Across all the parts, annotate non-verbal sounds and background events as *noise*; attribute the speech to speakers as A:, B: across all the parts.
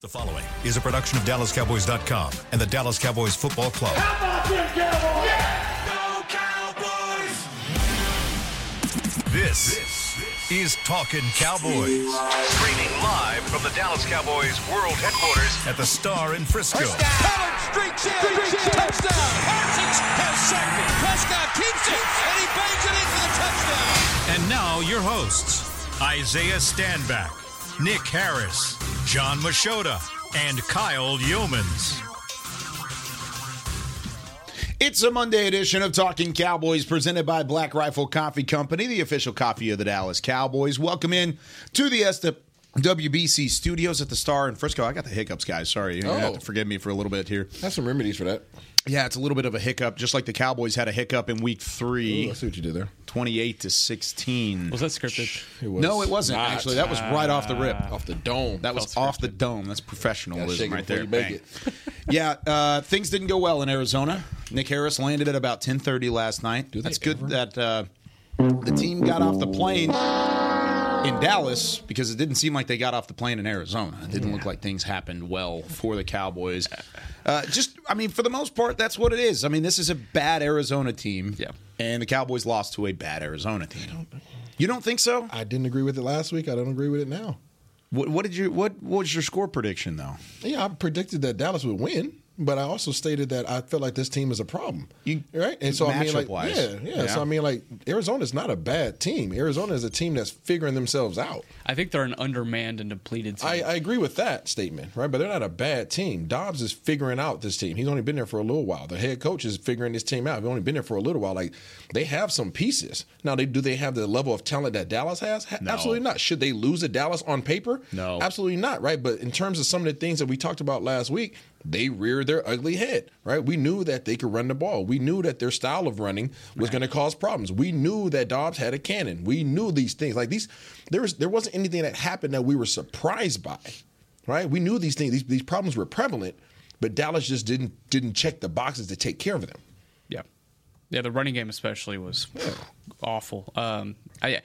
A: The following is a production of DallasCowboys.com and the Dallas Cowboys Football Club.
B: How about them Cowboys?
A: This is Talking Cowboys. Streaming live from the Dallas Cowboys World Headquarters at the Star in Frisco.
C: Pollard streaks in. Touchdown. Parsons has sacked it. Prescott keeps it, and he bangs it in for the touchdown.
A: And now your hosts, Isaiah Stanback, Nick Harris, Jon Machota, and Kyle Youmans.
D: It's a Monday edition of Talking Cowboys presented by Black Rifle Coffee Company, the official coffee of the Dallas Cowboys. Welcome in to the SWBC studios at the Star in Frisco. I got the hiccups, guys. Sorry. You have
E: Oh.
D: to forgive me for a little bit here.
E: Have some remedies for that.
D: Yeah, it's a little bit of a hiccup, just like the Cowboys had a hiccup in week three,
E: Ooh, I see what you did there.
D: 28 to 16.
F: Was that scripted?
E: It was
D: no, it wasn't,
E: not.
D: actually. That was right off the rip.
E: off the dome.
D: That was off the dome. That's professionalism
E: shake it
D: right
E: before
D: there.
E: you make
D: Bang.
E: it. *laughs*
D: yeah, uh, things didn't go well in Arizona. Nick Harris landed at about 10:30 last night.
E: they
D: That's good
E: ever?
D: that uh, the team got off the plane in Dallas because it didn't seem like they got off the plane in Arizona. It didn't look like things happened well for the Cowboys. Uh, just, I mean, for the most part, that's what it is. I mean, this is a bad Arizona team,
F: Yeah.
D: and the Cowboys lost to a bad Arizona team. You don't think so?
E: I didn't agree with it last week. I don't agree with it now.
D: What, what did you? What, what was your score prediction though?
E: Yeah, I predicted that Dallas would win, but I also stated that I felt like this team is a problem.
D: You-
E: right? And so I mean, like,
D: matchup-wise.
E: yeah, yeah,
D: Yeah.
E: So I mean, like, Arizona is not a bad team. Arizona is a team that's figuring themselves out.
F: I think they're an undermanned and depleted team.
E: I, I agree with that statement, right? But they're not a bad team. Dobbs is figuring out this team. He's only been there for a little while. The head coach is figuring this team out. He's only been there for a little while. Like they have some pieces. Now, they do they have the level of talent that Dallas has?
D: No.
E: Absolutely not. Should they lose at Dallas on paper?
D: No.
E: absolutely not. Right? But in terms of some of the things that we talked about last week, they reared their ugly head. Right? We knew that they could run the ball. We knew that their style of running was going to cause problems. We knew that Dobbs had a cannon. We knew these things. Like these, there was there wasn't anything that happened that we were surprised by right? We knew these things, these, these problems were prevalent, but Dallas just didn't didn't check the boxes to take care of them.
F: yeah, yeah. The running game especially was awful. Um, I,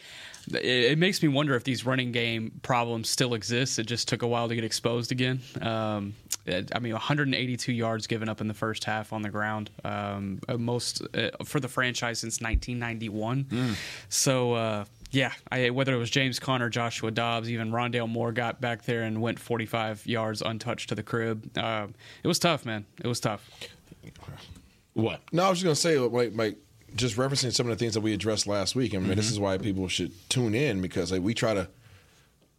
F: it, it makes me wonder if these running game problems still exist. It just took a while to get exposed again. Um, it- I mean, 182 yards given up in the first half on the ground, um, most uh, for the franchise since 1991. So. Uh, yeah, I, whether it was James Conner, Joshua Dobbs, even Rondale Moore got back there and went 45 yards untouched to the crib. Uh, it was tough, man. It was tough.
D: What?
E: No, I was just gonna say, like, like just referencing some of the things that we addressed last week. I mean, this mm-hmm. is why people should tune in because like, we try to.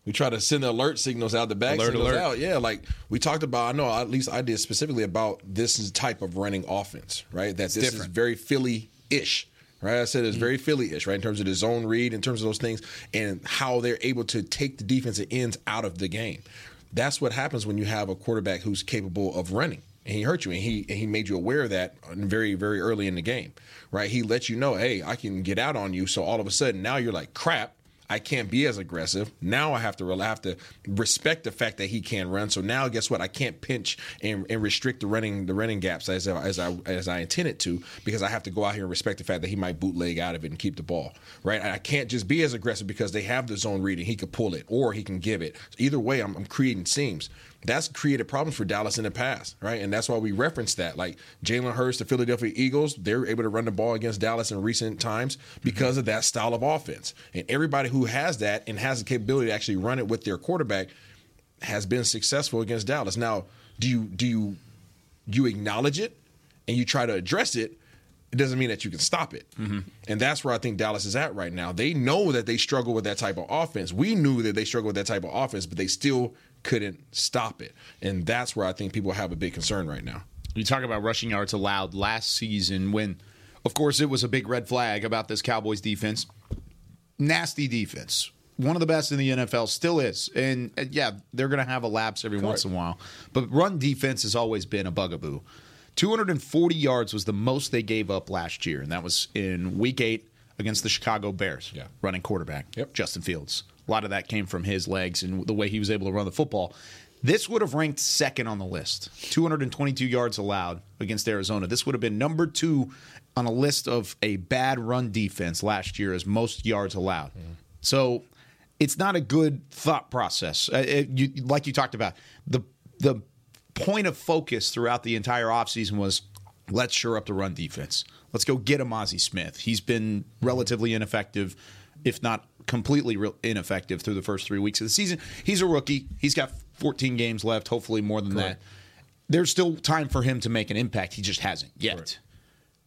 E: We try to send the alert signals out, the back
D: Alert,
E: signals
D: alert.
E: out. Yeah, like we talked about. I know at least I did specifically about this type of running offense, right? That this is very Philly-ish, right? I said it's mm-hmm. very Philly-ish, right? In terms of the zone read, in terms of those things, and how they're able to take the defensive ends out of the game. That's what happens when you have a quarterback who's capable of running. And he hurt you, and he and he made you aware of that very very early in the game, right? He let you know, hey, I can get out on you. So all of a sudden, now you're like, crap. I can't be as aggressive. Now I have to I have to respect the fact that he can run. So now guess what? I can't pinch and, and restrict the running the running gaps as I, as I as I intended to because I have to go out here and respect the fact that he might bootleg out of it and keep the ball. Right? I can't just be as aggressive because they have the zone reading. He could pull it or he can give it. Either way, I'm, I'm creating seams. That's created problems for Dallas in the past, right? And that's why we reference that. Like Jalen Hurts, the Philadelphia Eagles, they're able to run the ball against Dallas in recent times because of that style of offense. And everybody who has that and has the capability to actually run it with their quarterback has been successful against Dallas. Now, do you do you you acknowledge it and you try to address it? It doesn't mean that you can stop it. Mm-hmm. And that's where I think Dallas is at right now. They know that they struggle with that type of offense. We knew that they struggled with that type of offense, but they still couldn't stop it. And that's where I think people have a big concern right now.
D: You talk about rushing yards allowed last season when, of course, it was a big red flag about this Cowboys defense. Nasty defense. One of the best in the NFL still is. And yeah, they're going to have a lapse every once in a while. But run defense has always been a bugaboo. 240 yards was the most they gave up last year, and that was in week eight against the Chicago Bears.
E: Yeah.
D: Running quarterback,
E: Yep.
D: Justin Fields. A lot of that came from his legs and the way he was able to run the football. This would have ranked second on the list. 222 yards allowed against Arizona. This would have been number two on a list of a bad run defense last year as most yards allowed. So it's not a good thought process. Uh, it- you, like you talked about, the the point of focus throughout the entire offseason was let's shore up the run defense. Let's go get a Mazi Smith. He's been relatively ineffective, if not completely re- ineffective through the first three weeks of the season. He's a rookie. He's got 14 games left, hopefully more than that. There's still time for him to make an impact. He just hasn't yet.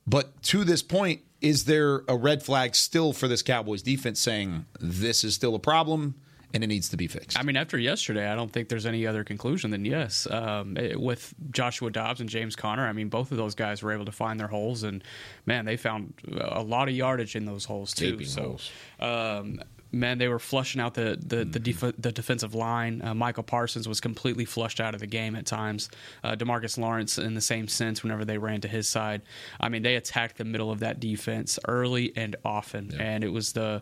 D: But to this point, is there a red flag still for this Cowboys defense saying this is still a problem and it needs to be fixed?
F: I mean, after yesterday, I don't think there's any other conclusion than yes. Um, it- with Joshua Dobbs and James Conner, I mean, both of those guys were able to find their holes, and man, they found a lot of yardage in those holes too.
E: Gaping
F: so,
E: holes.
F: Um, man, they were flushing out the the the, def- the defensive line. Uh, Micah Parsons was completely flushed out of the game at times. Uh, Demarcus Lawrence, in the same sense, whenever they ran to his side, I mean, they attacked the middle of that defense early and often, and it was the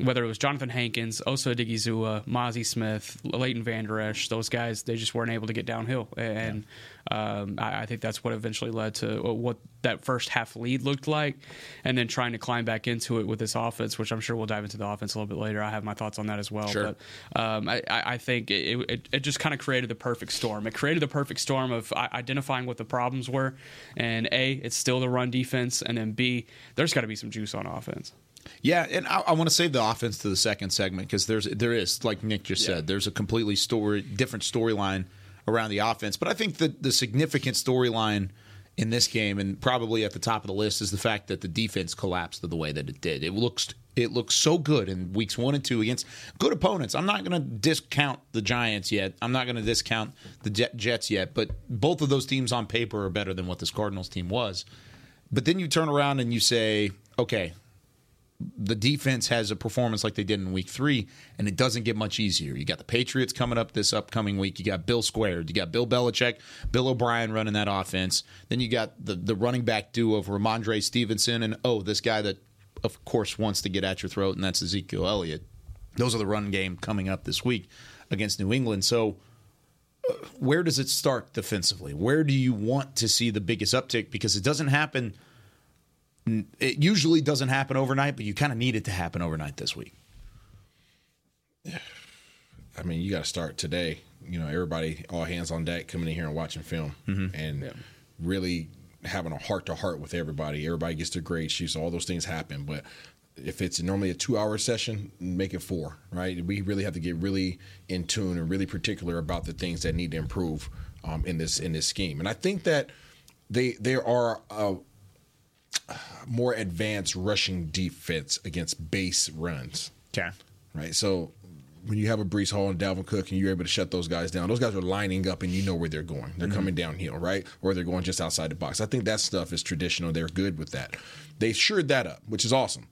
F: whether it was Johnathan Hankins, Osa Odighizuwa, Mazi Smith, Leighton Vander Esch, those guys, they just weren't able to get downhill. And um, I, I think that's what eventually led to what that first half lead looked like. And then trying to climb back into it with this offense, which I'm sure we'll dive into the offense a little bit later. I have my thoughts on that as well.
E: Sure.
F: But um, I, I I think it, it, it just kind of created the perfect storm. It created the perfect storm of identifying what the problems were. And A, it's still the run defense. And then B, there's got to be some juice on offense.
D: Yeah, and I, I want to save the offense to the second segment because there's there is like Nick just
F: Yeah.
D: said, there's a completely story different storyline around the offense. But I think the the significant storyline in this game and probably at the top of the list is the fact that the defense collapsed the way that it did. It looks it looks so good in weeks one and two against good opponents. I'm not going to discount the Giants yet. I'm not going to discount the Jets yet. But both of those teams on paper are better than what this Cardinals team was. But then you turn around and you say, okay, the defense has a performance like they did in week three, and it doesn't get much easier. You got the Patriots coming up this upcoming week. You got Bill Squared. You got Bill Belichick, Bill O'Brien running that offense. Then you got the, the running back duo of Rhamondre Stevenson and, oh, this guy that, of course, wants to get at your throat, and that's Ezekiel Elliott. Those are the run game coming up this week against New England. So, uh, where does it start defensively? Where do you want to see the biggest uptick? Because it doesn't happen it usually doesn't happen overnight, but you kind of need it to happen overnight this week.
E: I mean, you got to start today. You know, everybody, all hands on deck, coming in here and watching film, and really having a heart to heart with everybody. Everybody gets their grade sheets. All those things happen, but if it's normally a two hour session, make it four. Right? We really have to get really in tune and really particular about the things that need to improve um, in this in this scheme. And I think that they there are. Uh, more advanced rushing defense against base runs
D: Okay.
E: right? So when you have a Breece Hall and Dalvin Cook and you're able to shut those guys down, those guys are lining up and you know where they're going. They're coming downhill, right? Or they're going just outside the box. I think that stuff is traditional. They're good with that. They shored that up, which is awesome.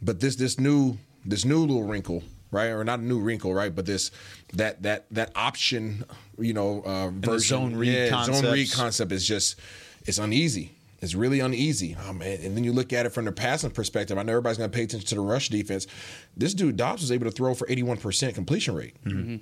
E: But this this new this new little wrinkle, right? Or not a new wrinkle, right? But this that that that option, you know, uh, version,
D: zone read
E: yeah, zone read concept is just it's uneasy. It's really uneasy. Oh, man. And then you look at it from the passing perspective. I know everybody's going to pay attention to the rush defense. This dude Dobbs was able to throw for 81% completion rate. Mm-hmm.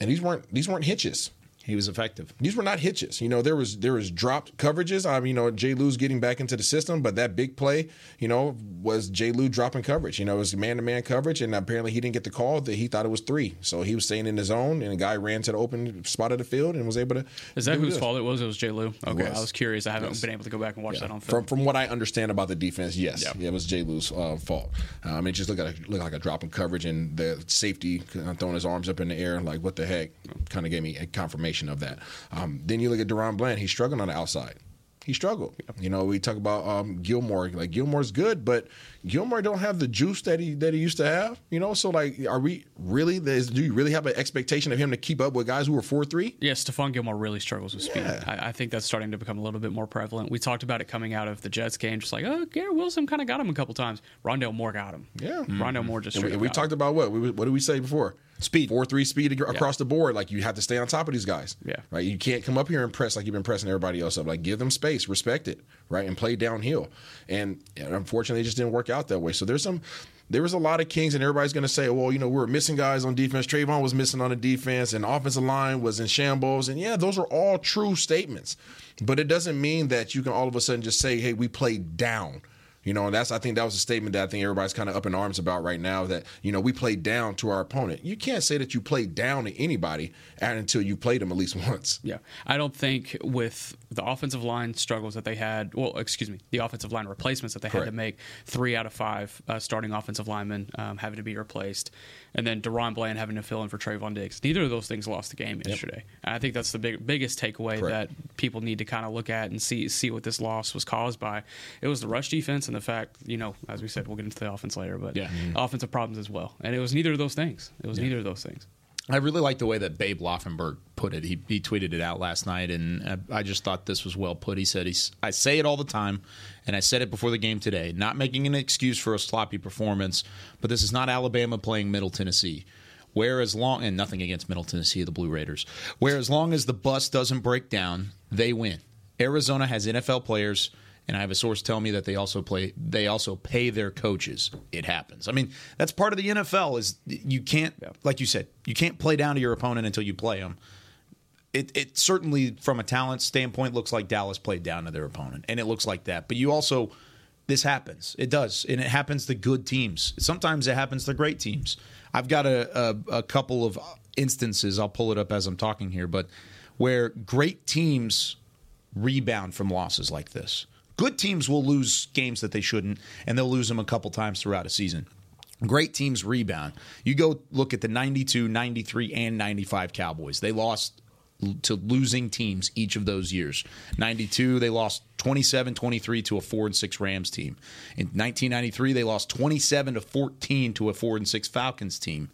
E: And these weren't these weren't hitches.
D: He was effective.
E: These were not hitches. You know, there was there was dropped coverages. I mean, you know, Jay Lou's getting back into the system, but that big play, you know, was Jay Lou dropping coverage. You know, it was man to man coverage, and apparently he didn't get the call that he thought it was three. So he was staying in his zone, and a guy ran to the open spot of the field and was able to.
F: Is that whose fault it was? It was Jay Lou. Okay,
E: was.
F: I was curious. I haven't
E: Yes.
F: been able to go back and watch that on film.
E: from what I understand about the defense, yes,
F: Yeah.
E: yeah, it was Jay Lou's uh, fault. Uh, I mean, it just looked like a, looked like a drop in coverage, and the safety kind of throwing his arms up in the air, like what the heck, kind of gave me a confirmation of that. Um, then you look at DaRon Bland; he's struggling on the outside. He struggled. You know, we talk about um, Gilmore. Like Gilmore's good, but Gilmore don't have the juice that he that he used to have. You know, so like, are we really? Is, do you really have an expectation of him to keep up with guys who are four three?
F: Yeah, Stephon Gilmore really struggles with speed.
E: Yeah.
F: I, I think that's starting to become a little bit more prevalent. We talked about it coming out of the Jets game, just like, oh, Garrett Wilson kind of got him a couple times. Rondale Moore got him.
E: Yeah.
F: Rondale Moore just
E: And we, we talked
F: him.
E: about what? We, what did we say before?
D: Speed.
E: Four three speed across the board. Like you have to stay on top of these guys.
F: Yeah.
E: Right. You can't come up here and press like you've been pressing everybody else up. Like give them space, respect it, right, and play downhill. And, and unfortunately, it just didn't work out that way. So there's some. There was a lot of kings, and everybody's going to say, "Well, you know, we are missing guys on defense. Trevon was missing on the defense, and offensive line was in shambles." And yeah, those are all true statements, but it doesn't mean that you can all of a sudden just say, "Hey, we played down." You know, and that's I think that was a statement that I think everybody's kind of up in arms about right now. That you know we played down to our opponent. You can't say that you played down to anybody until you played them at least *laughs* once.
F: Yeah, I don't think with the offensive line struggles that they had. Well, excuse me, the offensive line replacements that they
E: Correct.
F: had to make. Three out of five uh, starting offensive linemen um, having to be replaced, and then DaRon Bland having to fill in for Trevon Diggs. Neither of those things lost the game yesterday. And I think that's the big, biggest takeaway
E: Correct.
F: that people need to kind of look at and see see what this loss was caused by. It was the rush defense and the fact, you know, as we said, we'll get into the offense later, but
D: Yeah.
F: offensive problems as well. And it was neither of those things. It was neither of those things.
D: I really like the way that Babe Laufenberg put it. He, he tweeted it out last night, and I, I just thought this was well put. He said, he's, I say it all the time, and I said it before the game today, not making an excuse for a sloppy performance, but this is not Alabama playing Middle Tennessee. Where as long, and nothing against Middle Tennessee, the Blue Raiders, where as long as the bus doesn't break down, they win. Arizona has NFL players and I have a source tell me that they also play they also pay their coaches. It happens. I mean, that's part of the NFL is you can't like you said, you can't play down to your opponent until you play them. It, it certainly from a talent standpoint looks like Dallas played down to their opponent and it looks like that. But you also this happens. It does. And it happens to good teams. Sometimes it happens to great teams. I've got a, a, a couple of instances, I'll pull it up as I'm talking here, but where great teams rebound from losses like this. Good teams will lose games that they shouldn't, and they'll lose them a couple times throughout a season. Great teams rebound. You go look at the 92, 93, and 95 Cowboys. They lost to losing teams each of those years. 92, they lost 27 23 to a 4 and 6 Rams team. In 1993, they lost 27 to 14 to a 4 and 6 Falcons team.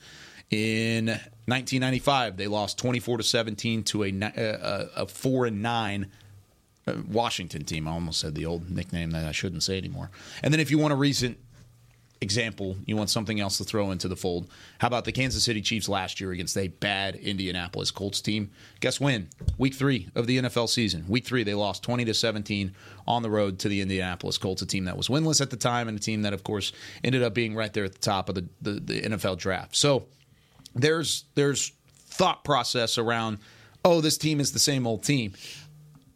D: In 1995, they lost 24 to 17 to a, a, a 4 and 9 uh, Uh, Washington team. I almost said the old nickname that I shouldn't say anymore. And then if you want a recent example, you want something else to throw into the fold. How about the Kansas City Chiefs last year against a bad Indianapolis Colts team? Guess when? Week three of the NFL season. Week three, they lost 20 to 17 on the road to the Indianapolis Colts, a team that was winless at the time and a team that, of course, ended up being right there at the top of the, the, the NFL draft. So there's there's thought process around, oh, this team is the same old team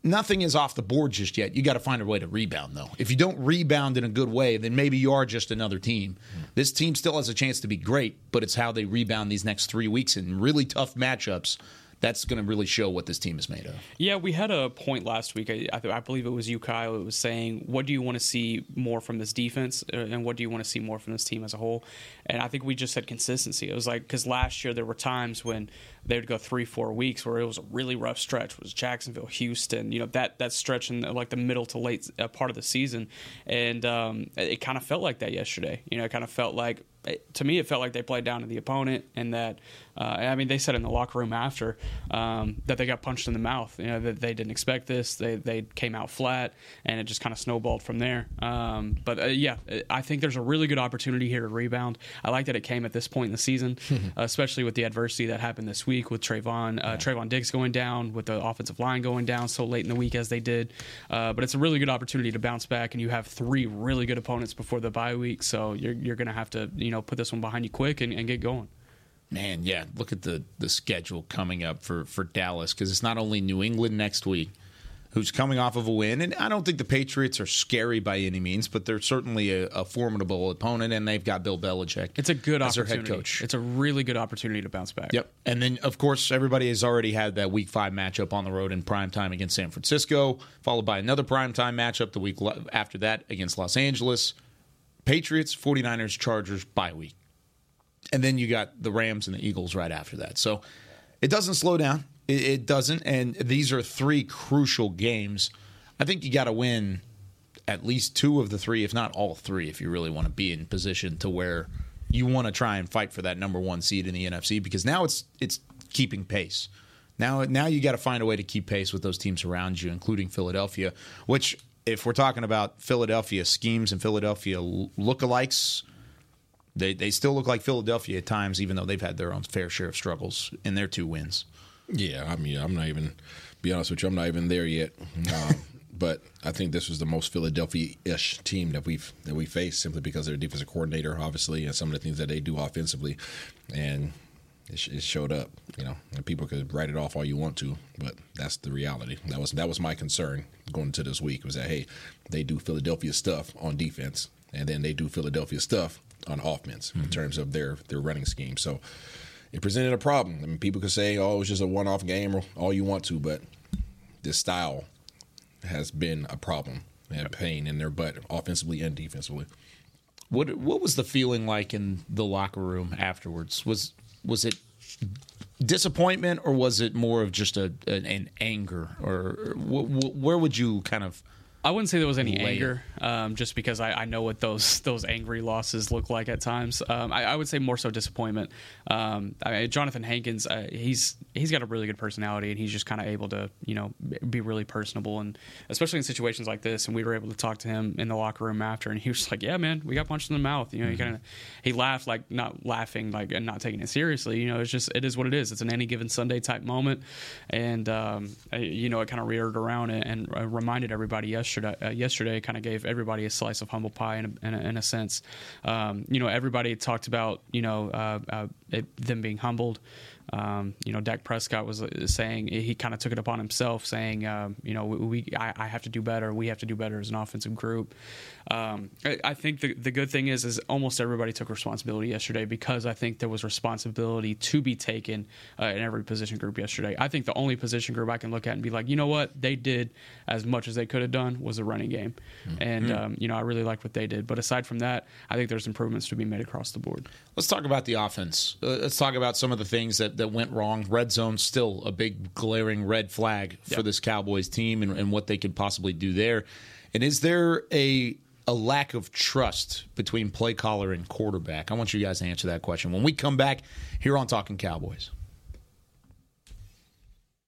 D: nothing is off the board just yet. You got to find a way to rebound, though. If you don't rebound in a good way, then maybe you are just another team. Hmm. This team still has a chance to be great, but it's how they rebound these next three weeks in really tough matchups. That's going to really show what this team is made of.
F: Yeah, we had a point last week. I, I, believe it was you, Kyle. It was saying, "What do you want to see more from this defense, uh, and what do you want to see more from this team as a whole?" And I think we just said consistency. It was like because last year there were times when they would go three, four weeks where it was a really rough stretch. It was Jacksonville, Houston, you know that that stretch in like the middle to late uh, part of the season, and um, it, it kind of felt like that yesterday. You know, it kind of felt like to me, it felt like they played down to the opponent, and that uh, I mean, they said in the locker room after um, that they got punched in the mouth. You know, that they didn't expect this. They they came out flat, and it just kind of snowballed from there. Um, but uh, yeah, I think there's a really good opportunity here to rebound. I like that it came at this point in the season, *laughs* especially with the adversity that happened this week with Trevon uh, Trevon Diggs going down, with the offensive line going down so late in the week as they did. Uh, but it's a really good opportunity to bounce back, and you have three really good opponents before the bye week, so you're you're going to have to you know put this one behind you quick and, and get going.
D: Man, yeah, look at the the schedule coming up for for Dallas because it's not only New England next week, who's coming off of a win, and I don't think the Patriots are scary by any means, but they're certainly a, a formidable opponent, and they've got Bill Belichick.
F: It's a good
D: as their
F: opportunity.
D: head coach.
F: It's a really good opportunity to bounce back.
D: Yep. And then, of course, everybody has already had that week five matchup on the road in prime time against San Francisco, followed by another prime time matchup the week after that against Los Angeles. Patriots, 49ers, Chargers, bye week. And then you got the Rams and the Eagles right after that. So it doesn't slow down. It, it doesn't. And these are three crucial games. I think you got to win at least two of the three, if not all three, if you really want to be in position to where you want to try and fight for that number one seed in the NFC. Because now it's it's keeping pace. Now now you got to find a way to keep pace with those teams around you, including Philadelphia. Which, if we're talking about Philadelphia schemes and Philadelphia lookalikes, they they still look like Philadelphia at times, even though they've had their own fair share of struggles in their two wins.
E: Yeah, I mean, I'm not even. Be honest with you, I'm not even there yet. Um, *laughs* but I think this was the most Philadelphia-ish team that we've that we faced simply because their defensive coordinator, obviously, and some of the things that they do offensively. And it, it showed up. You know, and people could write it off all you want to, but that's the reality. That was that was my concern going into this week was that hey, they do Philadelphia stuff on defense, and then they do Philadelphia stuff on offense in mm-hmm. terms of their their running scheme. So it presented a problem. I mean, people could say, "Oh, it's just a one-off game," or all you want to, but this style has been a problem and a pain in their butt, offensively and defensively.
D: What what was the feeling like in the locker room afterwards? Was was it disappointment or was it more of just a an, an anger or wh- wh- where would you kind of
F: I wouldn't say there was any
D: Layer.
F: anger, um, just because I, I know what those those angry losses look like at times. Um, I, I would say more so disappointment. Um, I mean, Johnathan Hankins, uh, he's he's got a really good personality, and he's just kind of able to you know be really personable, and especially in situations like this. And we were able to talk to him in the locker room after, and he was like, "Yeah, man, we got punched in the mouth." You know, he kind of he laughed like not laughing like and not taking it seriously. You know, it's just it is what it is. It's an any given Sunday type moment, and um, you know it kind of reared around and, and uh, reminded everybody yesterday. Uh, yesterday, kind of gave everybody a slice of humble pie in a, in a, in a sense. Um, you know, everybody talked about you know uh, uh, them being humbled. Um, you know, Dak Prescott was uh, saying he kind of took it upon himself, saying, um, you know, we, we I, I have to do better. We have to do better as an offensive group. Um, I, I think the the good thing is, is almost everybody took responsibility yesterday because I think there was responsibility to be taken uh, in every position group yesterday. I think the only position group I can look at and be like, you know what, they did as much as they could have done was the running game, and um, you know, I really liked what they did. But aside from that, I think there's improvements to be made across the board.
D: Let's talk about the offense. Uh, let's talk about some of the things that, that went wrong. Red zone still a big glaring red flag for
F: Yep.
D: this Cowboys team and, and what they could possibly do there. And is there a a lack of trust between play caller and quarterback? I want you guys to answer that question when we come back here on Talking Cowboys.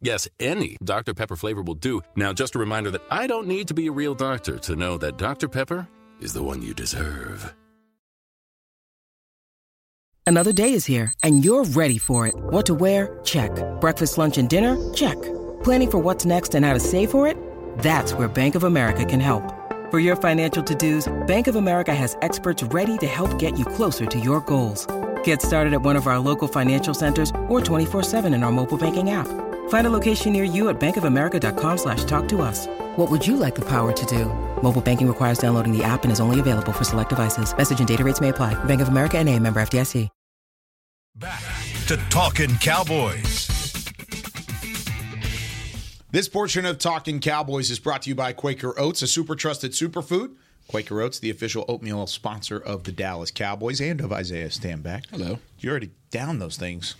G: Yes, any Dr. Pepper flavor will do. Now, just a reminder that I don't need to be a real doctor to know that Dr. Pepper is the one you deserve.
H: Another day is here, and you're ready for it. What to wear? Check. Breakfast, lunch, and dinner? Check. Planning for what's next and how to save for it? That's where Bank of America can help. For your financial to-dos, Bank of America has experts ready to help get you closer to your goals. Get started at one of our local financial centers or 24-7 in our mobile banking app. Find a location near you at bankofamerica.com slash talk to us. What would you like the power to do? Mobile banking requires downloading the app and is only available for select devices. Message and data rates may apply. Bank of America and a member FDIC.
A: Back to Talking Cowboys.
D: This portion of Talking Cowboys is brought to you by Quaker Oats, a super trusted superfood. Quaker Oats, the official oatmeal sponsor of the Dallas Cowboys and of Isaiah Stanback.
E: Hello.
D: You already down those things.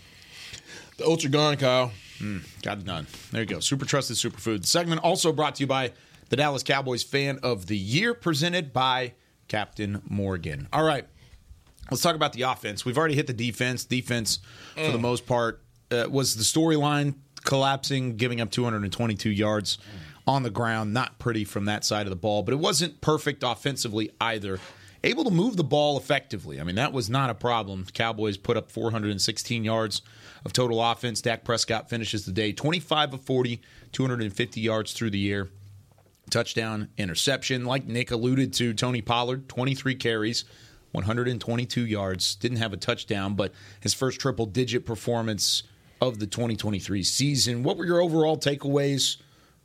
E: The oats are gone, Kyle.
D: Mm, got it done. There you go. Super trusted superfood. The segment also brought to you by the Dallas Cowboys Fan of the Year, presented by Captain Morgan. All right, let's talk about the offense. We've already hit the defense. Defense, for the most part, uh, was the storyline collapsing, giving up 222 yards on the ground. Not pretty from that side of the ball, but it wasn't perfect offensively either. Able to move the ball effectively. I mean, that was not a problem. Cowboys put up 416 yards of total offense. Dak Prescott finishes the day 25 of 40, 250 yards through the air. Touchdown, interception. Like Nick alluded to, Tony Pollard, 23 carries, 122 yards. Didn't have a touchdown, but his first triple digit performance of the 2023 season. What were your overall takeaways,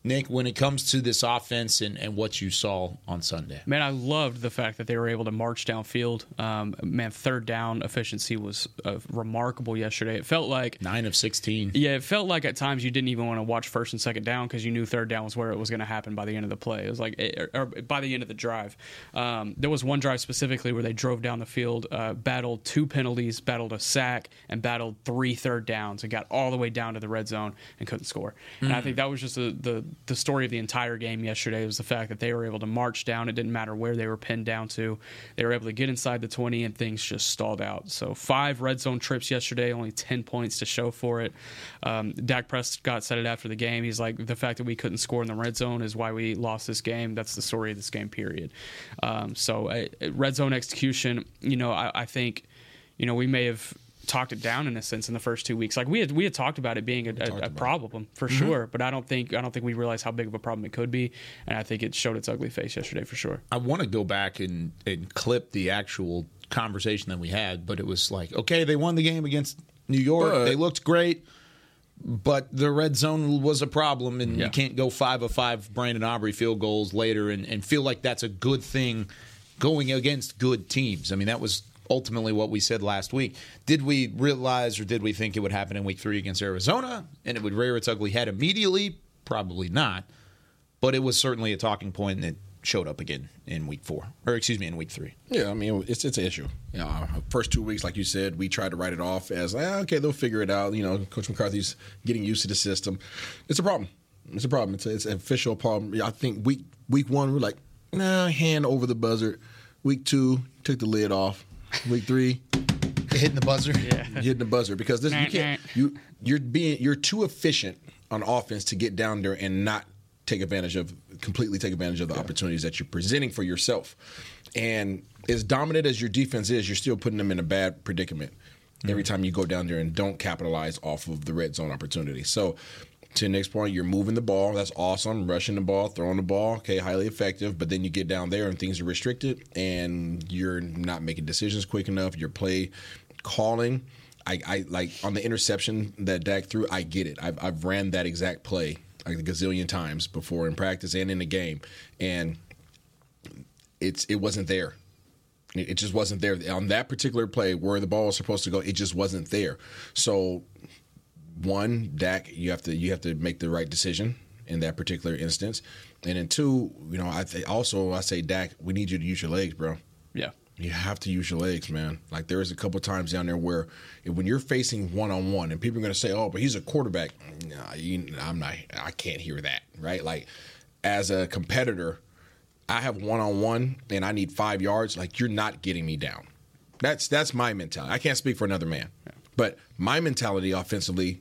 D: Nick, when it comes to this offense and, and what you saw on Sunday?
F: Man, I loved the fact that they were able to march downfield. Um, man, third down efficiency was uh, remarkable yesterday. It felt like
D: nine of sixteen.
F: Yeah, it felt like at times you didn't even want to watch first and second down because you knew third down was where it was going to happen by the end of the play. It was like, or, or by the end of the drive. Um, there was one drive specifically where they drove down the field, uh, battled two penalties, battled a sack, and battled three third downs, and got all the way down to the red zone and couldn't score. And I
I: Mm.
F: think that was just the, the the story of the entire game yesterday was the fact that they were able to march down. It didn't matter where they were pinned down to. They were able to get inside the 20 and things just stalled out. So five red zone trips yesterday, only 10 points to show for it. Um, Dak Prescott said it after the game. He's like, the fact that we couldn't score in the red zone is why we lost this game. That's the story of this game, period. Um, so uh, red zone execution, you know, I, I think, you know, we may have talked it down in a sense in the first two weeks. Like we had we had talked about it being a, a, a problem for
D: Mhm.
F: sure, but I don't think I don't think we realized how big of a problem it could be, and I think it showed its ugly face yesterday for sure.
D: I want to go back and, and clip the actual conversation that we had, but it was like, okay, they won the game against New York.
E: But-
D: they looked great, but the red zone was a problem, and
F: Yeah.
D: you can't go five of five Brandon Aubrey field goals later and, and feel like that's a good thing going against good teams. I mean, that was ultimately what we said last week. Did we realize or did we think it would happen in week three against Arizona and it would rear its ugly head immediately? Probably not. But it was certainly a talking point and it showed up again in week four. Or excuse me, in week three.
E: Yeah, I mean it's it's an issue. Know, first two weeks, like you said, we tried to write it off as ah, okay, they'll figure it out. You know, Coach McCarthy's getting used to the system. It's a problem. It's a problem. It's, a, it's an official problem. I think week week one we're like, nah, hand over the buzzer. Week two took the lid off. Week three,
D: hitting the buzzer.
F: Yeah,
E: hitting the buzzer because this you can't you you're being you're too efficient on offense to get down there and not take advantage of completely take advantage of the opportunities that you're presenting for yourself. And as dominant as your defense is, you're still putting them in a bad predicament every mm-hmm. time you go down there and don't capitalize off of the red zone opportunity. So to Nick's point, you're moving the ball. That's awesome. Rushing the ball, throwing the ball. Okay, highly effective. But then you get down there and things are restricted, and you're not making decisions quick enough. Your play calling. I, I like on the interception that Dak threw. I get it. I've, I've ran that exact play like a gazillion times before in practice and in the game, and it's it wasn't there. It just wasn't there on that particular play where the ball was supposed to go. It just wasn't there. So one, Dak, you have to you have to make the right decision in that particular instance, and then two, you know, I th- also I say Dak, we need you to use your legs, bro.
F: Yeah.
E: You have to use your legs, man. Like there is a couple times down there where if- when you're facing one on one, and people are going to say, "Oh, but he's a quarterback." Nah, you, I'm not. I can't hear that, right? Like as a competitor, I have one on one, and I need five yards. Like you're not getting me down. That's that's my mentality. I can't speak for another man, but my mentality offensively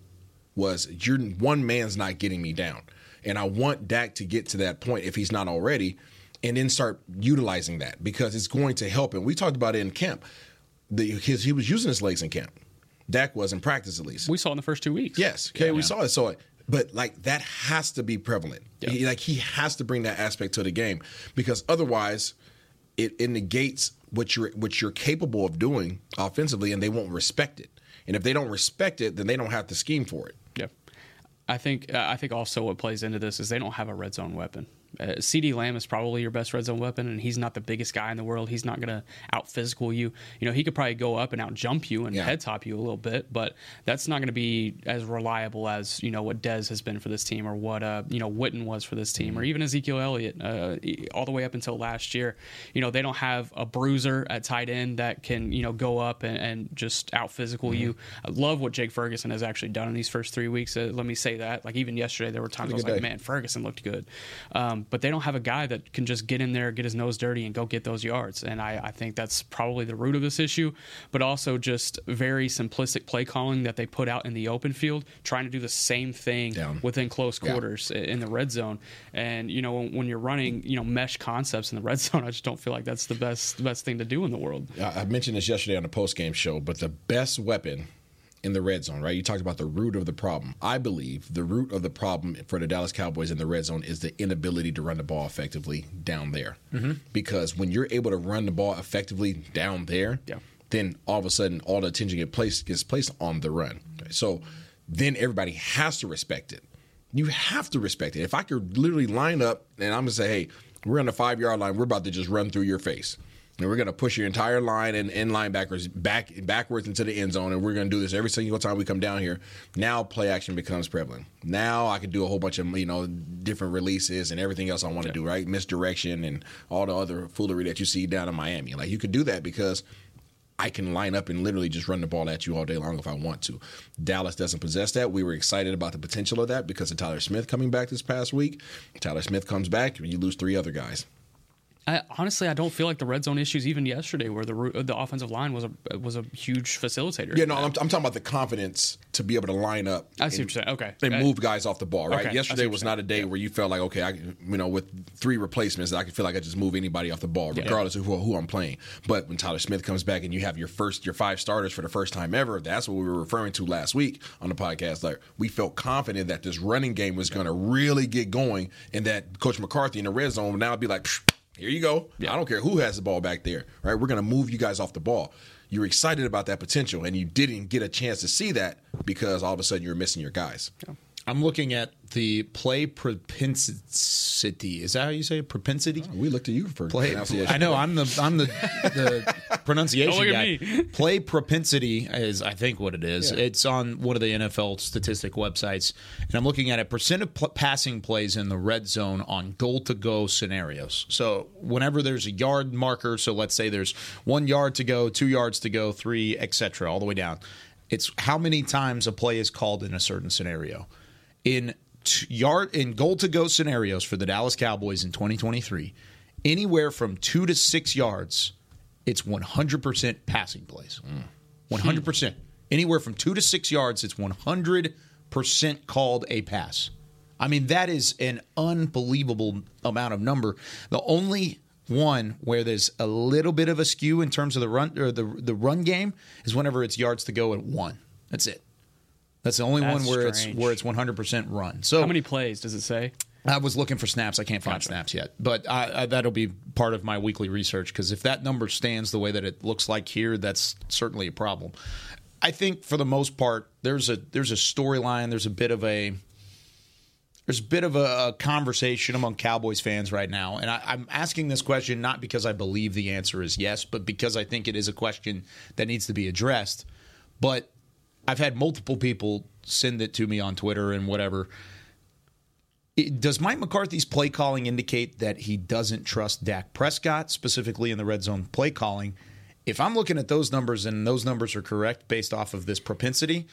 E: was you're one man's not getting me down, and I want Dak to get to that point if he's not already, and then start utilizing that because it's going to help him. We talked about it in camp. The, his, he was using his legs in camp. Dak was in practice at least.
F: We saw in the first two weeks.
E: Yes, okay,
F: Yeah.
E: we saw it. So, but like that has to be prevalent. He- like he has to bring that aspect to the game because otherwise, it, it negates what you're what you're capable of doing offensively, and they won't respect it. And if they don't respect it, then they don't have to scheme for it.
F: Yeah. I think I think also what plays into this is they don't have a red zone weapon. Uh, CeeDee Lamb is probably your best red zone weapon, and he's not the biggest guy in the world. He's not going to out physical you. You know, he could probably go up and out jump you and head top you a little bit, but that's not going to be as reliable as you know what Dez has been for this team, or what uh, you know Witten was for this team, or even Ezekiel Elliott, uh, all the way up until last year. You know, they don't have a bruiser at tight end that can you know go up and, and just out physical you. I love what Jake Ferguson has actually done in these first three weeks. Uh, let me say that. Like even yesterday, there were times I was like,
E: day.
F: man, Ferguson looked good. Um, Um, but they don't have a guy that can just get in there, get his nose dirty, and go get those yards. And I, I think that's probably the root of this issue, but also just very simplistic play calling that they put out in the open field, trying to do the same thing within close quarters i- in the red zone. And you know, when, when you're running, you know, mesh concepts in the red *laughs* zone, I just don't feel like that's the best the best thing to do in the world.
E: I I mentioned this yesterday on the post game show, but the best weapon in the red zone, right? You talked about the root of the problem. I believe the root of the problem for the Dallas Cowboys in the red zone is the inability to run the ball effectively down there.
F: Mm-hmm.
E: Because when you're able to run the ball effectively down there, yeah. then all of a sudden all the attention get placed gets placed on the run. So then everybody has to respect it. You have to respect it. If I could literally line up and I'm gonna say, hey, we're on the five yard line, we're about to just run through your face. And we're gonna push your entire line and, and linebackers back backwards into the end zone, and we're gonna do this every single time we come down here. Now play action becomes prevalent. Now I can do a whole bunch of you know different releases and everything else I want to do, right? Misdirection and all the other foolery that you see down in Miami. Like you could do that because I can line up and literally just run the ball at you all day long if I want to. Dallas doesn't possess that. We were excited about the potential of that because of Tyler Smith coming back this past week. Tyler Smith comes back, you lose three other guys.
F: I, honestly, I don't feel like the red zone issues even yesterday, where the the offensive line was a was a huge facilitator.
E: Yeah, no, I'm, I'm talking about the confidence to be able to line up.
F: I see
E: and,
F: what you're saying. Okay.
E: they
F: Uh,
E: move guys off the ball. Right.
F: okay,
E: Yesterday was not a day where you felt like, okay, I, you know, with three replacements, I could feel like I just move anybody off the ball,
F: Yeah.
E: regardless of who, who I'm playing. But when Tyler Smith comes back and you have your first, your five starters for the first time ever, that's what we were referring to last week on the podcast. Like we felt confident that this running game was going to really get going, and that Coach McCarthy in the red zone would now be like. "Psh, here you go. Yeah. I don't care who has the ball back there, right? We're going to move you guys off the ball. You're excited about that potential, and you didn't get a chance to see that because all of a sudden you're missing your guys.
D: I'm looking at the play propensity. Is that how you say it? propensity?
E: Oh, we looked at you for
D: play.
E: pronunciation.
D: I know. I'm the I'm the, the *laughs* pronunciation guy. *laughs* Play propensity is I think what it is.
F: Yeah.
D: It's on one of the NFL statistic websites, and I'm looking at it percent of pl- passing plays in the red zone on goal to go scenarios. So whenever there's a yard marker, so let's say there's one yard to go, two yards to go, three, etc., all the way down. It's how many times a play is called in a certain scenario in t- yard in goal to go scenarios for the Dallas Cowboys in 2023, anywhere from two to six yards, it's 100% passing plays. Mm. 100%. Anywhere from two to six yards, it's 100% called a pass. I mean, that is an unbelievable amount of number. The only one where there's a little bit of a skew in terms of the run or the the run game is whenever it's yards to go at one. That's it. That's the only
F: That's
D: one where
F: strange.
D: it's where it's 100% run. So
F: How many plays does it say?
D: I was looking for snaps. I can't find snaps yet, but I, I, that'll be part of my weekly research because if that number stands the way that it looks like here, that's certainly a problem. I think for the most part, there's a there's a storyline. There's a bit of a there's a bit of a, a conversation among Cowboys fans right now, and I, I'm asking this question not because I believe the answer is yes, but because I think it is a question that needs to be addressed. But I've had multiple people send it to me on Twitter and whatever. It- does Mike McCarthy's play calling indicate that he doesn't trust Dak Prescott, specifically in the red zone play calling? If I'm looking at those numbers and those numbers are correct based off of this propensity,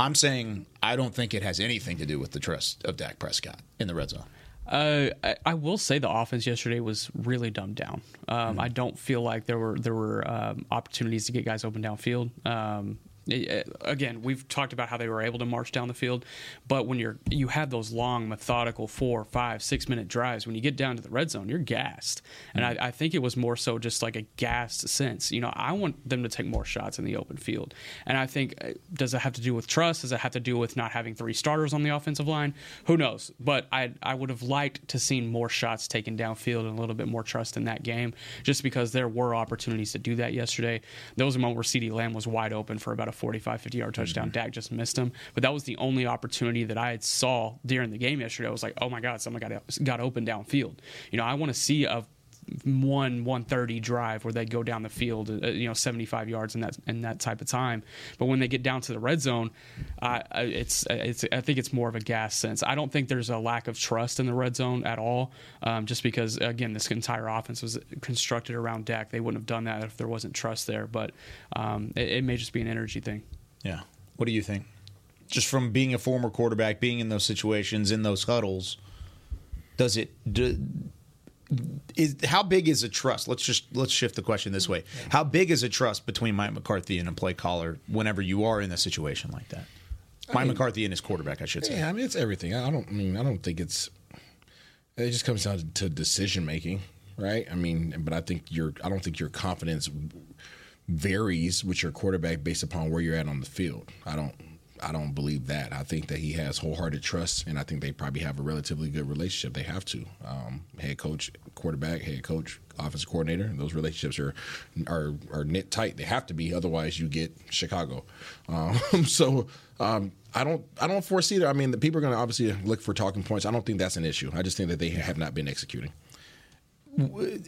D: I'm saying I don't think it has anything to do with the trust of Dak Prescott in the red zone.
F: Uh, I, I will say the offense yesterday was really dumbed down. Um, I don't feel like there were there were um, opportunities to get guys open downfield. Um, Eh, eh, again, we've talked about how they were able to march down the field, but when you're you have those long, methodical four, five, six minute drives, when you get down to the red zone, you're gassed. And mm-hmm. I, I think it was more so just like a gassed sense. You know, I want them to take more shots in the open field, and I think uh, does it have to do with trust? Does it have to do with not having three starters on the offensive line? Who knows? But I I would have liked to seen more shots taken downfield and a little bit more trust in that game, just because there were opportunities to do that yesterday. There was a moment where CeeDee Lamb was wide open for about a 45, 50 yard touchdown. Mm-hmm. Dak just missed him, but that was the only opportunity that I had saw during the game yesterday. I was like, oh my god, someone got got open downfield. You know, I want to see a one 130 drive where they go down the field, uh, you know, 75 yards in that in that type of time. But when they get down to the red zone, uh, it's it's I think it's more of a gas sense. I don't think there's a lack of trust in the red zone at all, um, just because again this entire offense was constructed around Dak. They wouldn't have done that if there wasn't trust there. But um, it, it may just be an energy thing.
D: Yeah. What do you think? Just from being a former quarterback, being in those situations, in those huddles, does it? Do, is how big is a trust? Let's just let's shift the question this way. How big is a trust between Mike McCarthy and a play caller whenever you are in a situation like that? Mike
E: mean-
D: McCarthy and his quarterback, I should say.
E: Yeah, I mean it's everything. I don't I mean I don't think it's it just comes down to decision making, right? I mean, but I think your I don't think your confidence varies with your quarterback based upon where you're at on the field. I don't I don't believe that. I think that he has wholehearted trust, and I think they probably have a relatively good relationship. They have to. Um, head coach, quarterback, head coach, offensive coordinator. Those relationships are are are knit tight. They have to be, otherwise you get Chicago. Um, *laughs* so um, I don't I don't foresee that. I mean, the people are going to obviously look for talking points. I don't think that's an issue. I just think that they have not been executing.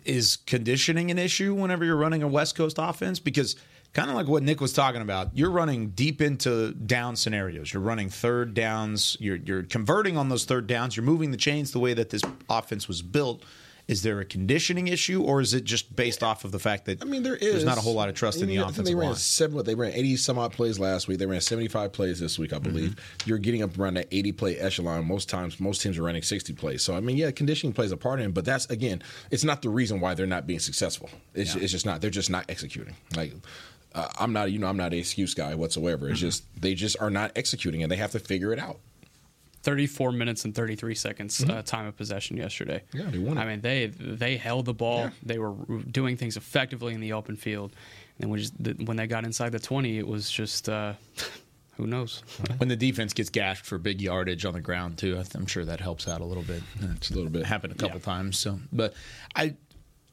D: is conditioning an issue whenever you're running a West Coast offense? Because kind of like what Nick was talking about, you're running deep into down scenarios. You're running third downs. You're you're converting on those third downs. You're moving the chains the way that this offense was built. Is there a conditioning issue, or is it just based off of the fact that
E: I mean, there is.
D: there's not a whole lot of trust in the
E: I
D: offensive
E: they ran
D: line?
E: seven. what, They ran eighty some odd plays last week. They ran seventy five plays this week, I believe.
D: Mm-hmm.
E: You're getting up around that eighty play echelon. Most times, most teams are running sixty plays. So I mean, yeah, conditioning plays a part in, it, but that's again, it's not the reason why they're not being successful. It's, it's just not. They're just not executing. Like. Uh, I'm not, you know, I'm not an excuse guy whatsoever. It's
D: Mm-hmm.
E: just they just are not executing, and they have to figure it out.
F: 34 minutes and 33 seconds
E: Mhm.
F: uh, time of possession yesterday.
E: Yeah, they won it.
F: I mean, they they held the ball.
E: Yeah.
F: They were doing things effectively in the open field. And when, just, when they got inside the 20, it was just uh, *laughs* who knows.
D: When the defense gets gashed for big yardage on the ground too, I th- I'm sure that helps out a little bit. It's
E: a little bit
D: happened a couple times. So, but I,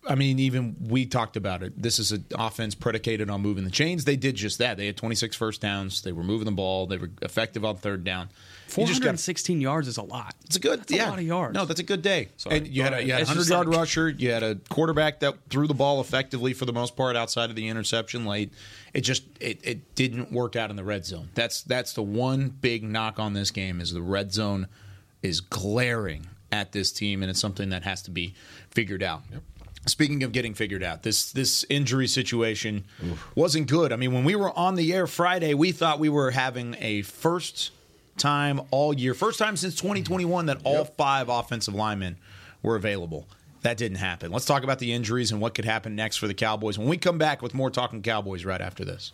D: I mean, even we talked about it. This is an offense predicated on moving the chains. They did just that. They had 26 first downs. They were moving the ball. They were effective on third down. You just got
F: 416 yards is a lot.
D: It's a good,
F: That's a
D: yeah.
F: lot of yards.
D: No, that's a good day.
F: Sorry.
D: And you had a, you had a 100 yard
F: like-
D: rusher. You had a quarterback that threw the ball effectively for the most part outside of the interception late. It just it, it didn't work out in the red zone. That's that's the one big knock on this game is the red zone is glaring at this team, and it's something that has to be figured out. Speaking of getting figured out, this this injury situation wasn't good. I mean, when we were on the air Friday, we thought we were having a first time all year, first time since 2021 that all five offensive linemen were available. That didn't happen. Let's talk about the injuries and what could happen next for the Cowboys when we come back with more talking Cowboys right after this.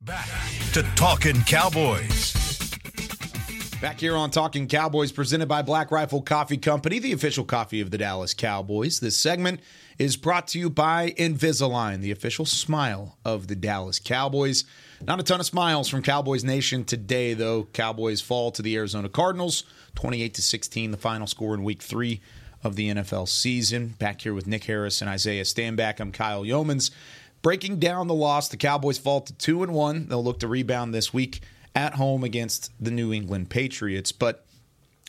A: Back to Talking Cowboys.
D: Back here on Talking Cowboys, presented by Black Rifle Coffee Company, the official coffee of the Dallas Cowboys. This segment is brought to you by Invisalign, the official smile of the Dallas Cowboys. Not a ton of smiles from Cowboys Nation today, though. Cowboys fall to the Arizona Cardinals, 28 to 16, the final score in Week Three of the NFL season. Back here with Nick Harris and Isaiah Stanback. I'm Kyle Youmans. Breaking down the loss, the Cowboys fall to two and one. They'll look to rebound this week at home against the New England Patriots. But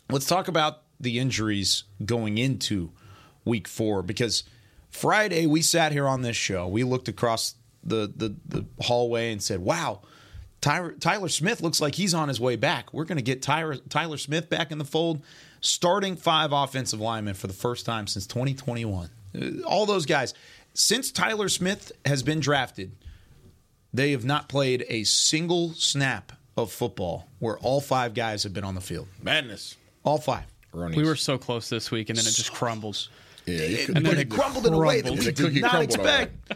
D: let's talk about the injuries going into week four because Friday we sat here on this show. We looked across the the, the hallway and said, Wow, Tyler, Tyler Smith looks like he's on his way back. We're gonna get Tyler Tyler Smith back in the fold, starting five offensive linemen for the first time since 2021. Uh, All those guys since Tyler Smith has been drafted, they have not played a single snap of football where all five guys have been on the field.
E: Madness.
D: All five.
F: We were so close this week, and then it just crumbles.
E: Yeah,
D: It,
F: And then
D: but
F: it
D: it crumbled in a way that we
E: The cookie
D: did not
E: crumbled, all
D: expect.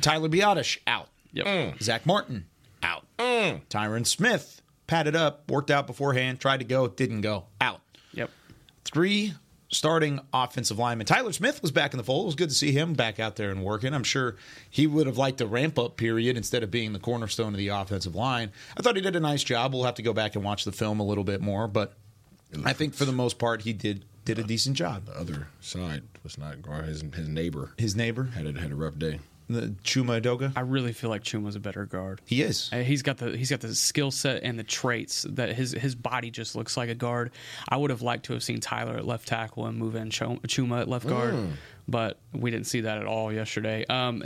D: Tyler Biadasz out.
F: Yep.
D: Mm. Zack Martin out. Mm. Tyron Smith padded up, worked out beforehand, tried to go, didn't go, out.
F: Yep.
D: Three starting offensive linemen. Tyler Smith was back in the fold. It was good to see him back out there and working. I'm sure he would have liked a ramp up period instead of being the cornerstone of the offensive line. I thought he did a nice job. We'll have to go back and watch the film a little bit more, but I think for the most part he did did a decent job.
E: The other side was not his his neighbor
D: His neighbor,
E: had a, had a rough day.
D: The Chuma Edoga,
F: I really feel like Chuma's a better guard.
D: he is.
F: Uh, He's got the he's got the skill set and the traits that his his body just looks like a guard. I would have liked to have seen Tyler at left tackle and move in Chuma at left guard, but we didn't see that at all yesterday. Um,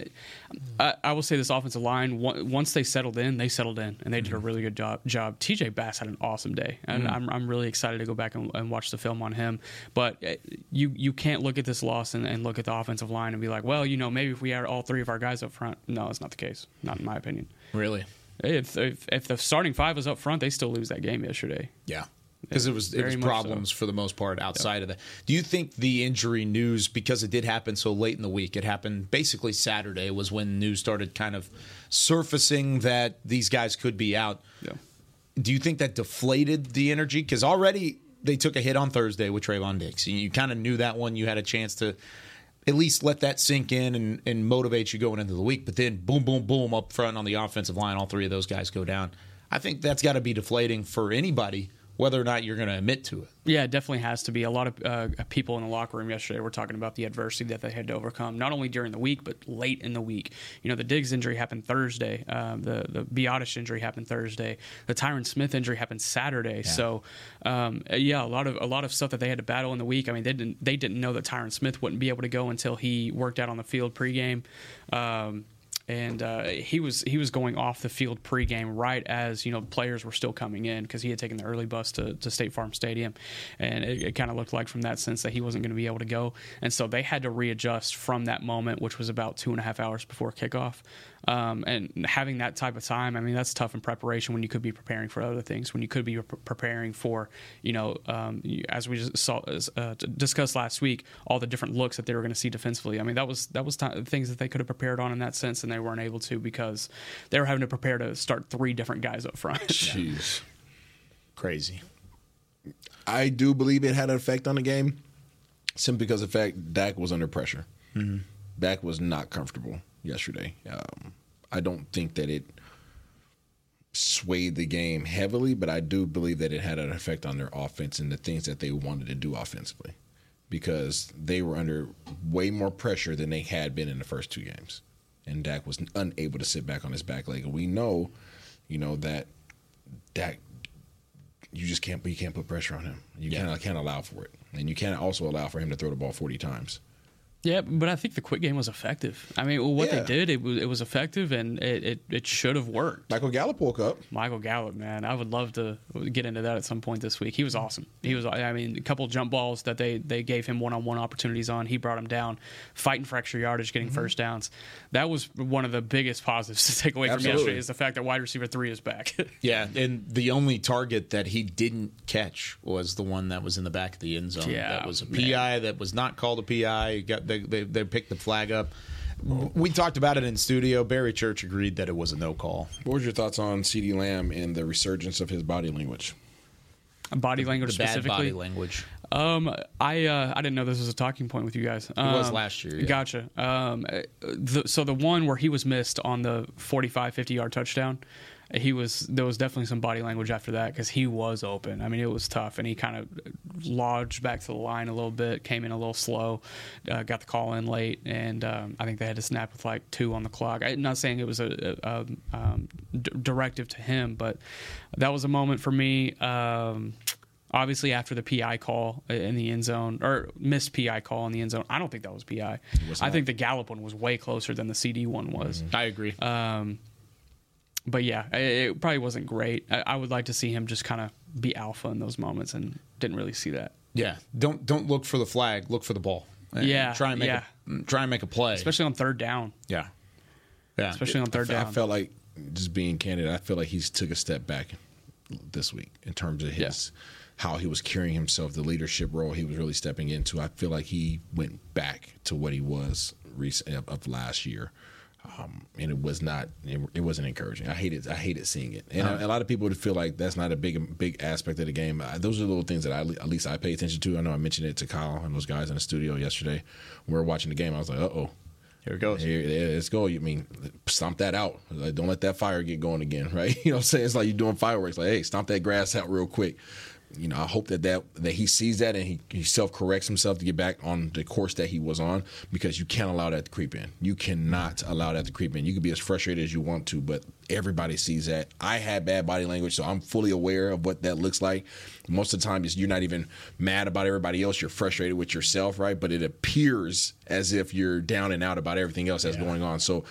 F: I, I will say this offensive line once they settled in, they settled in and they did a really good job. Job. T.J. Bass had an awesome day, and I'm I'm really excited to go back and, and watch the film on him. But uh, you you can't look at this loss and, and look at the offensive line and be like, well, you know, maybe if we had all three of our guys up front. No, that's not the case. Not in my opinion.
D: Really?
F: If, if if the starting five was up front, they still lose that game yesterday.
D: Yeah. Because it was it was
F: much so.
D: problems for the most part outside of that. Do you think the injury news because it did happen so late in the week? It happened basically Saturday was when news started kind of surfacing that these guys could be out.
F: Yeah.
D: Do you think that deflated the energy? Because already they took a hit on Thursday with Trevon Diggs. You kind of knew that one. You had a chance to at least let that sink in and, and motivate you going into the week. But then boom, boom, boom up front on the offensive line, all three of those guys go down. I think that's got to be deflating for anybody, whether or not you're going to admit to it.
F: Yeah, it definitely has to be. A lot of uh, people in the locker room yesterday were talking about the adversity that they had to overcome, not only during the week but late in the week. You know, the Diggs injury happened Thursday. Um, the the Biadasz injury happened Thursday. The Tyron Smith injury happened Saturday. So, um, yeah, a lot of a lot of stuff that they had to battle in the week. I mean, they didn't they didn't know that Tyron Smith wouldn't be able to go until he worked out on the field pregame. Um, and uh, he was he was going off the field pregame right as you know players were still coming in because he had taken the early bus to, to State Farm Stadium, and it, it kind of looked like from that sense that he wasn't going to be able to go, and so they had to readjust from that moment, which was about two and a half hours before kickoff. Um, and having that type of time, I mean, that's tough in preparation when you could be preparing for other things, when you could be pre- preparing for, you know, um, you- as we just saw, uh, discussed last week, all the different looks that they were going to see defensively. I mean, that was that was ti things that they could have prepared on in that sense, and they weren't able to because they were having to prepare to start three different guys up front. *laughs*
E: Jeez.
D: Crazy.
E: I do believe it had an effect on the game, simply because of the fact Dak was under pressure.
D: Mhm.
E: Dak was not comfortable yesterday. Um, I don't think that it swayed the game heavily, but I do believe that it had an effect on their offense and the things that they wanted to do offensively, because they were under way more pressure than they had been in the first two games, and Dak was unable to sit back on his back leg. And we know, you know that Dak you just can't you can't put pressure on him. You can't can't allow for it, and you can't also allow for him to throw the ball forty times.
F: Yeah, but I think the quick game was effective. I mean, what
E: Yeah.
F: they did, it was it was effective, and it, it, it should have worked.
E: Michael Gallup woke up.
F: Michael Gallup, man, I would love to get into that at some point this week. He was awesome. He was, I mean, a couple jump balls that they they gave him one on one opportunities on. He brought him down, fighting for extra yardage, getting mm-hmm. first downs. That was one of the biggest positives *laughs* to take away from
D: Absolutely.
F: yesterday is the fact that wide receiver three is back. *laughs*
D: Yeah, and the only target that he didn't catch was the one that was in the back of the end zone.
F: Yeah,
D: that was a
F: man.
D: PI that was not called a PI. Got they, they they picked the flag up. We talked about it in studio. Barry Church agreed that it was a no call.
E: What was your thoughts on CeeDee Lamb and the resurgence of his body language?
F: body language
D: the bad
F: specifically.
D: body language.
F: Um, I uh, I didn't know this was a talking point with you guys. It
D: was
F: Um,
D: last year, yeah.
F: Gotcha. Um, uh, the, so the one where he was missed on the 45, 50 yard touchdown, he was there was definitely some body language after that because he was open. I mean, it was tough, and he kind of lodged back to the line a little bit, came in a little slow, uh, got the call in late, and um, I think they had to snap with like two on the clock. I'm not saying it was a, a, a um, d- directive to him, but that was a moment for me. Um, obviously after the PI call in the end zone or missed PI call in the end zone. I don't think that was PI. I think the Gallup one was way closer than the CeeDee one was.
D: I agree.
F: Um, but yeah, it, it probably wasn't great. I, I would like to see him just kind of be alpha in those moments, and didn't really see that.
D: Yeah, don't don't look for the flag. Look for the ball. And
F: Yeah,
D: try and make
F: yeah.
D: a, mm, try and make a play.
F: Especially on third down.
D: yeah, yeah.
F: Especially on third
E: I,
F: down.
E: I felt like just being candid. I feel like he's took a step back this week in terms of his how he was carrying himself, the leadership role he was really stepping into. I feel like he went back to what he was recent of, of last year. Um, and it was not. It, it wasn't encouraging. I hated. I hated seeing it. And a, a lot of people would feel like that's not a big, big aspect of the game. Uh, those are little things that I, at least I pay attention to. I know I mentioned it to Kyle and those guys in the studio yesterday. We were watching the game. I was like, uh oh,
D: here it goes.
E: Here, yeah, let's go. You mean stomp that out? Like, don't let that fire get going again, *laughs* right? You know what I'm saying? It's like you're doing fireworks. Like, hey, stomp that grass out real quick. You know, I hope that that, that he sees that and he, he self corrects himself to get back on the course that he was on because you can't allow that to creep in. You cannot allow that to creep in. You can be as frustrated as you want to, but everybody sees that. I had bad body language, so I'm fully aware of what that looks like. Most of the time, you're not even mad about everybody else. You're frustrated with yourself, right? But it appears as if you're down and out about everything else that's going on. So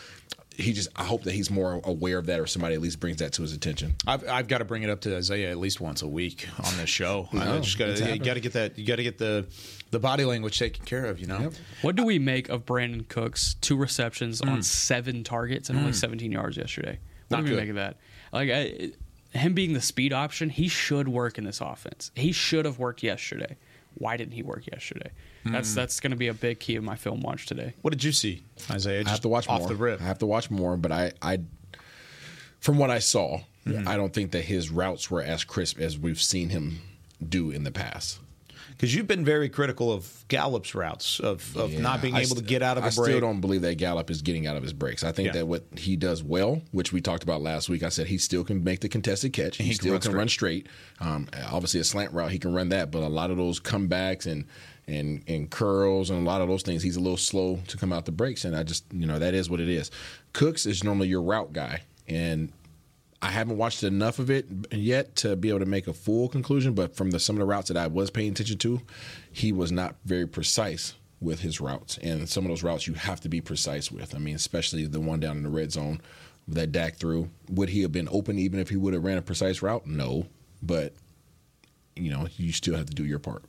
E: he just, I hope that he's more aware of that or somebody at least brings that to his attention.
D: I've, I've got to bring it up to Isaiah at least once a week on this show. *laughs*
E: I.
D: I just got
E: It's
D: to you got to get that you got to get the the body language taken care of. You know.
F: What do we make of Brandin Cooks two receptions on
D: Mm.
F: seven targets and only
D: Mm.
F: 17 yards yesterday? What
D: Not
F: do we
D: good.
F: make of that? Like I, him being the speed option, he should work in this offense. He should have worked yesterday. Why didn't he work yesterday? That's
D: Mm.
F: that's going to be a big key of my film watch today.
D: What did you see, Isaiah?
E: I have to watch
D: off
E: more.
D: the rip.
E: I have to watch more, but I, I from what I saw,
D: Mhm.
E: I don't think that his routes were as crisp as we've seen him do in the past.
D: Because you've been very critical of Gallup's routes of, of not being able to get out of a
E: I
D: break.
E: I still don't believe that Gallup is getting out of his breaks. I think
D: Yeah.
E: that what he does well, which we talked about last week, I said he still can make the contested catch. He,
D: he can
E: still
D: run
E: can run straight. Um, obviously, a slant route he can run that, but a lot of those comebacks and and and curls and a lot of those things, he's a little slow to come out the breaks. And I just you know that is what it is. Cooks is normally your route guy, and I haven't watched enough of it yet to be able to make a full conclusion, but from the some of the routes that I was paying attention to, he was not very precise with his routes. And some of those routes you have to be precise with. I mean, especially the one down in the red zone that Dak threw. Would he have been open even if he would have ran a precise route? No. But you know, you still have to do your part.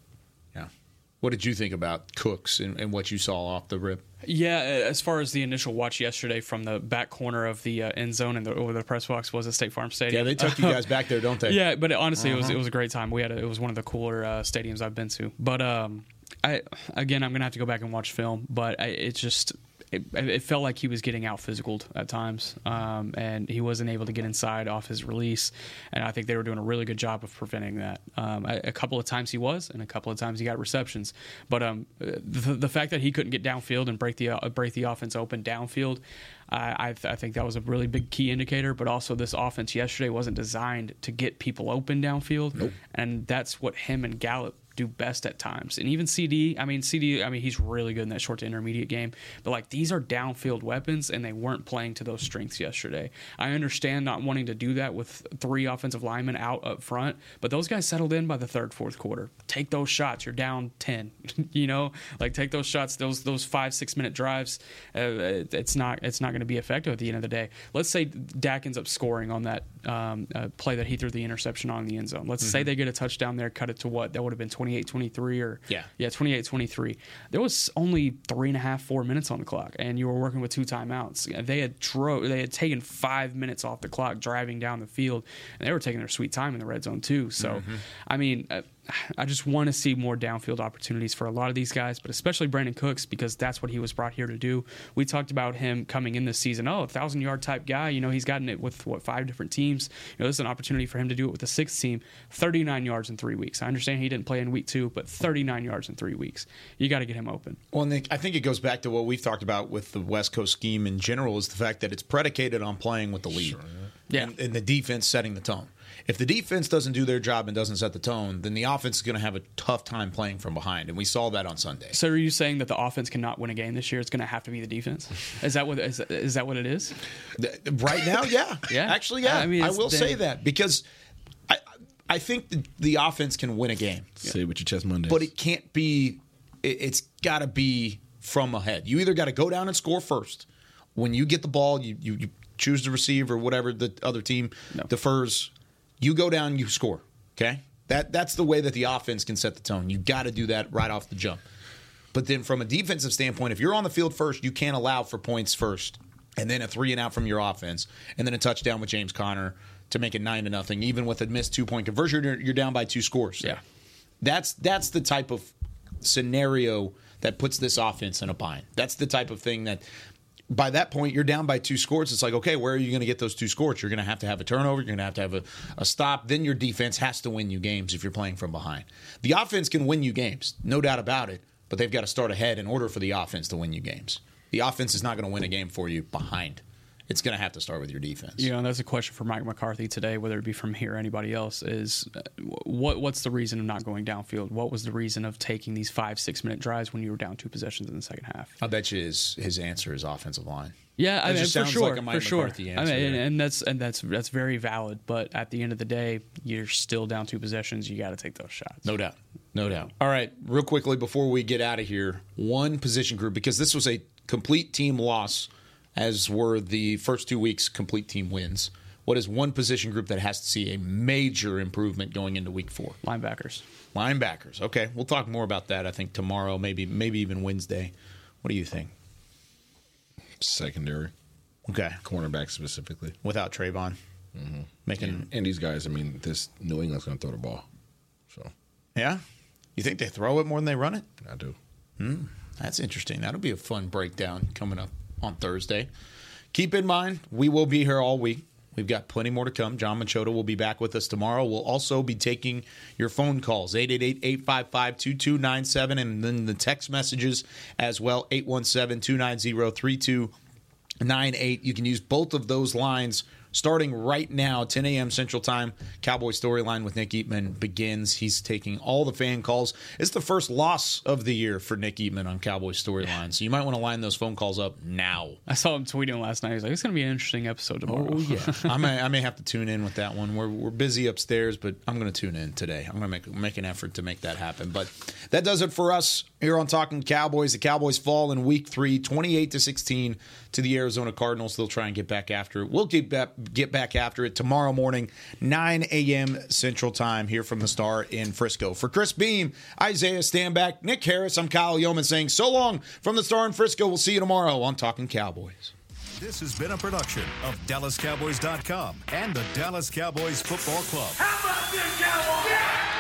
D: What did you think about Cooks and, and what you saw off the rip?
F: Yeah, as far as the initial watch yesterday from the back corner of the uh, end zone and the, over the press box was at State Farm Stadium.
D: Yeah, they took you guys back there, don't they? *laughs*
F: Yeah, but it, honestly, it was
D: Uh-huh.
F: it was a great time. We had a, it was one of the cooler uh, stadiums I've been to. But um, I again, I'm gonna have to go back and watch film. But I, it just it, it felt like he was getting out physicaled at times, um, and he wasn't able to get inside off his release. And I think they were doing a really good job of preventing that. Um, a, a couple of times he was, and a couple of times he got receptions. But um, the, the fact that he couldn't get downfield and break the uh, break the offense open downfield. I, I, th- I think that was a really big key indicator, but also this offense yesterday wasn't designed to get people open downfield, and that's what him and Gallup do best at times. And even CeeDee, I mean CeeDee, I mean he's really good in that short to intermediate game, but like these are downfield weapons and they weren't playing to those strengths yesterday. I understand not wanting to do that with three offensive linemen out up front, but those guys settled in by the third, fourth quarter. Take those shots. You're down 10. *laughs* you know, like take those shots, those those 5 6 minute drives. Uh, it's not it's not going to be effective at the end of the day. Let's say Dak ends up scoring on that um, uh, play that he threw the interception on in the end zone. Let's say
D: Mhm.
F: they get a touchdown there, cut it to what? That would have been 28 23 or
D: Yeah.
F: yeah 28 23 there was only three and a half four minutes on the clock and you were working with two timeouts they had drove they had taken five minutes off the clock driving down the field and they were taking their sweet time in the red zone too so
D: Mhm.
F: i mean uh, *sighs* I just want to see more downfield opportunities for a lot of these guys, but especially Brandin Cooks because that's what he was brought here to do. We talked about him coming in this season. Oh, a thousand yard type guy. You know, he's gotten it with what five different teams. You know, this is an opportunity for him to do it with the sixth team. Thirty nine yards in three weeks. I understand he didn't play in week two, but thirty nine yards in three weeks. You got to get him open.
D: Well, Nick, I think it goes back to what we've talked about with the West Coast scheme in general is the fact that it's predicated on playing with the lead.
F: yeah.
D: And, and the defense setting the tone. If the defense doesn't do their job and doesn't set the tone, then the offense is going to have a tough time playing from behind. And we saw that on Sunday.
F: So are you saying that the offense cannot win a game this year? It's going to have to be the defense. Is that what is, is that what it is?
D: Right now, yeah.
F: Yeah.
D: Actually, yeah.
F: I
D: I,
F: mean, it's
D: will say that because I, I think the, the offense can win a game.
E: Say it with your chest Monday.
D: But it can't be. It, it's got to be from ahead. You either got to go down and score first. When you get the ball, you, you, you choose to receive or whatever the other team defers. You go down, you score. Okay, that that's the way that the offense can set the tone. You got to do that right off the jump. But then, from a defensive standpoint, if you're on the field first, you can't allow for points first, and then a three and out from your offense, and then a touchdown with James Conner to make it nine to nothing. Even with a missed two point conversion, you're, you're down by two scores.
F: Yeah,
D: that's that's the type of scenario that puts this offense in a bind. That's the type of thing that. By that point, you're down by two scores. It's like, okay, where are you going to get those two scores? You're going to have to have a turnover. You're going to have to have a, a stop. Then your defense has to win you games if you're playing from behind. The offense can win you games, no doubt about it but they've got to start ahead in order for the offense to win you games. The offense is not going to win a game for you behind. It's going to have to start with your defense.
F: You know, and that's a question for Mike McCarthy today, whether it be from here or anybody else. Is uh, what what's the reason of not going downfield? What was the reason of taking these five six minute drives when you were down two possessions in the second half?
D: I bet you his his answer is offensive line.
F: Yeah,
D: That
F: I mean,
D: just
F: for
D: sounds
F: sure,
D: like a Mike
F: for sure.
D: McCarthy
F: I
D: answer.
F: mean, and, and that's and that's that's very valid. But at the end of the day, you're still down two possessions. You got to take those shots.
D: No doubt. No doubt. All right, real quickly before we get out of here, one position group because this was a complete team loss, as were the first two weeks complete team wins. What is one position group that has to see a major improvement going into week four?
F: Linebackers.
D: Linebackers. Okay, we'll talk more about that. I think tomorrow, maybe maybe even Wednesday. What do you think?
E: Secondary.
D: Okay.
E: Cornerback specifically.
D: Without Trevon.
E: Mm-hmm.
D: Making-
E: and, and these guys, I mean, this New England's going to throw the ball. So
D: Yeah, you think they throw it more than they run it?
E: I do.
D: Hmm, that's interesting. That'll be a fun breakdown coming up on Thursday. Keep in mind, we will be here all week. We've got plenty more to come. Jon Machota will be back with us tomorrow. We'll also be taking your phone calls 888 855 2297 and then the text messages as well 817 290 3298. You can use both of those lines starting right now, 10 a.m. Central Time. Cowboy Storyline with Nick Eatman begins. He's taking all the fan calls. It's the first loss of the year for Nick Eatman on Cowboy Storyline. So you might want to line those phone calls up now.
F: I saw him tweeting last night. He's like, "It's going to be an interesting episode tomorrow."
D: Oh yeah, *laughs* I may I may have to tune in with that one. We're we're busy upstairs, but I'm going to tune in today. I'm going to make make an effort to make that happen. But that does it for us here on Talking Cowboys. The Cowboys fall in Week Three, 28 to 16 to the Arizona Cardinals. They'll try and get back after it. We'll get back get back after it tomorrow morning, 9 a.m. Central Time here from the Star in Frisco. For Chris Beam, Isaiah Stanback, Nick Harris, I'm Kyle Youmans saying so long from the Star in Frisco. We'll see you tomorrow on Talking Cowboys.
I: This has been a production of DallasCowboys.com and the Dallas Cowboys Football Club.
C: How about this, Cowboys?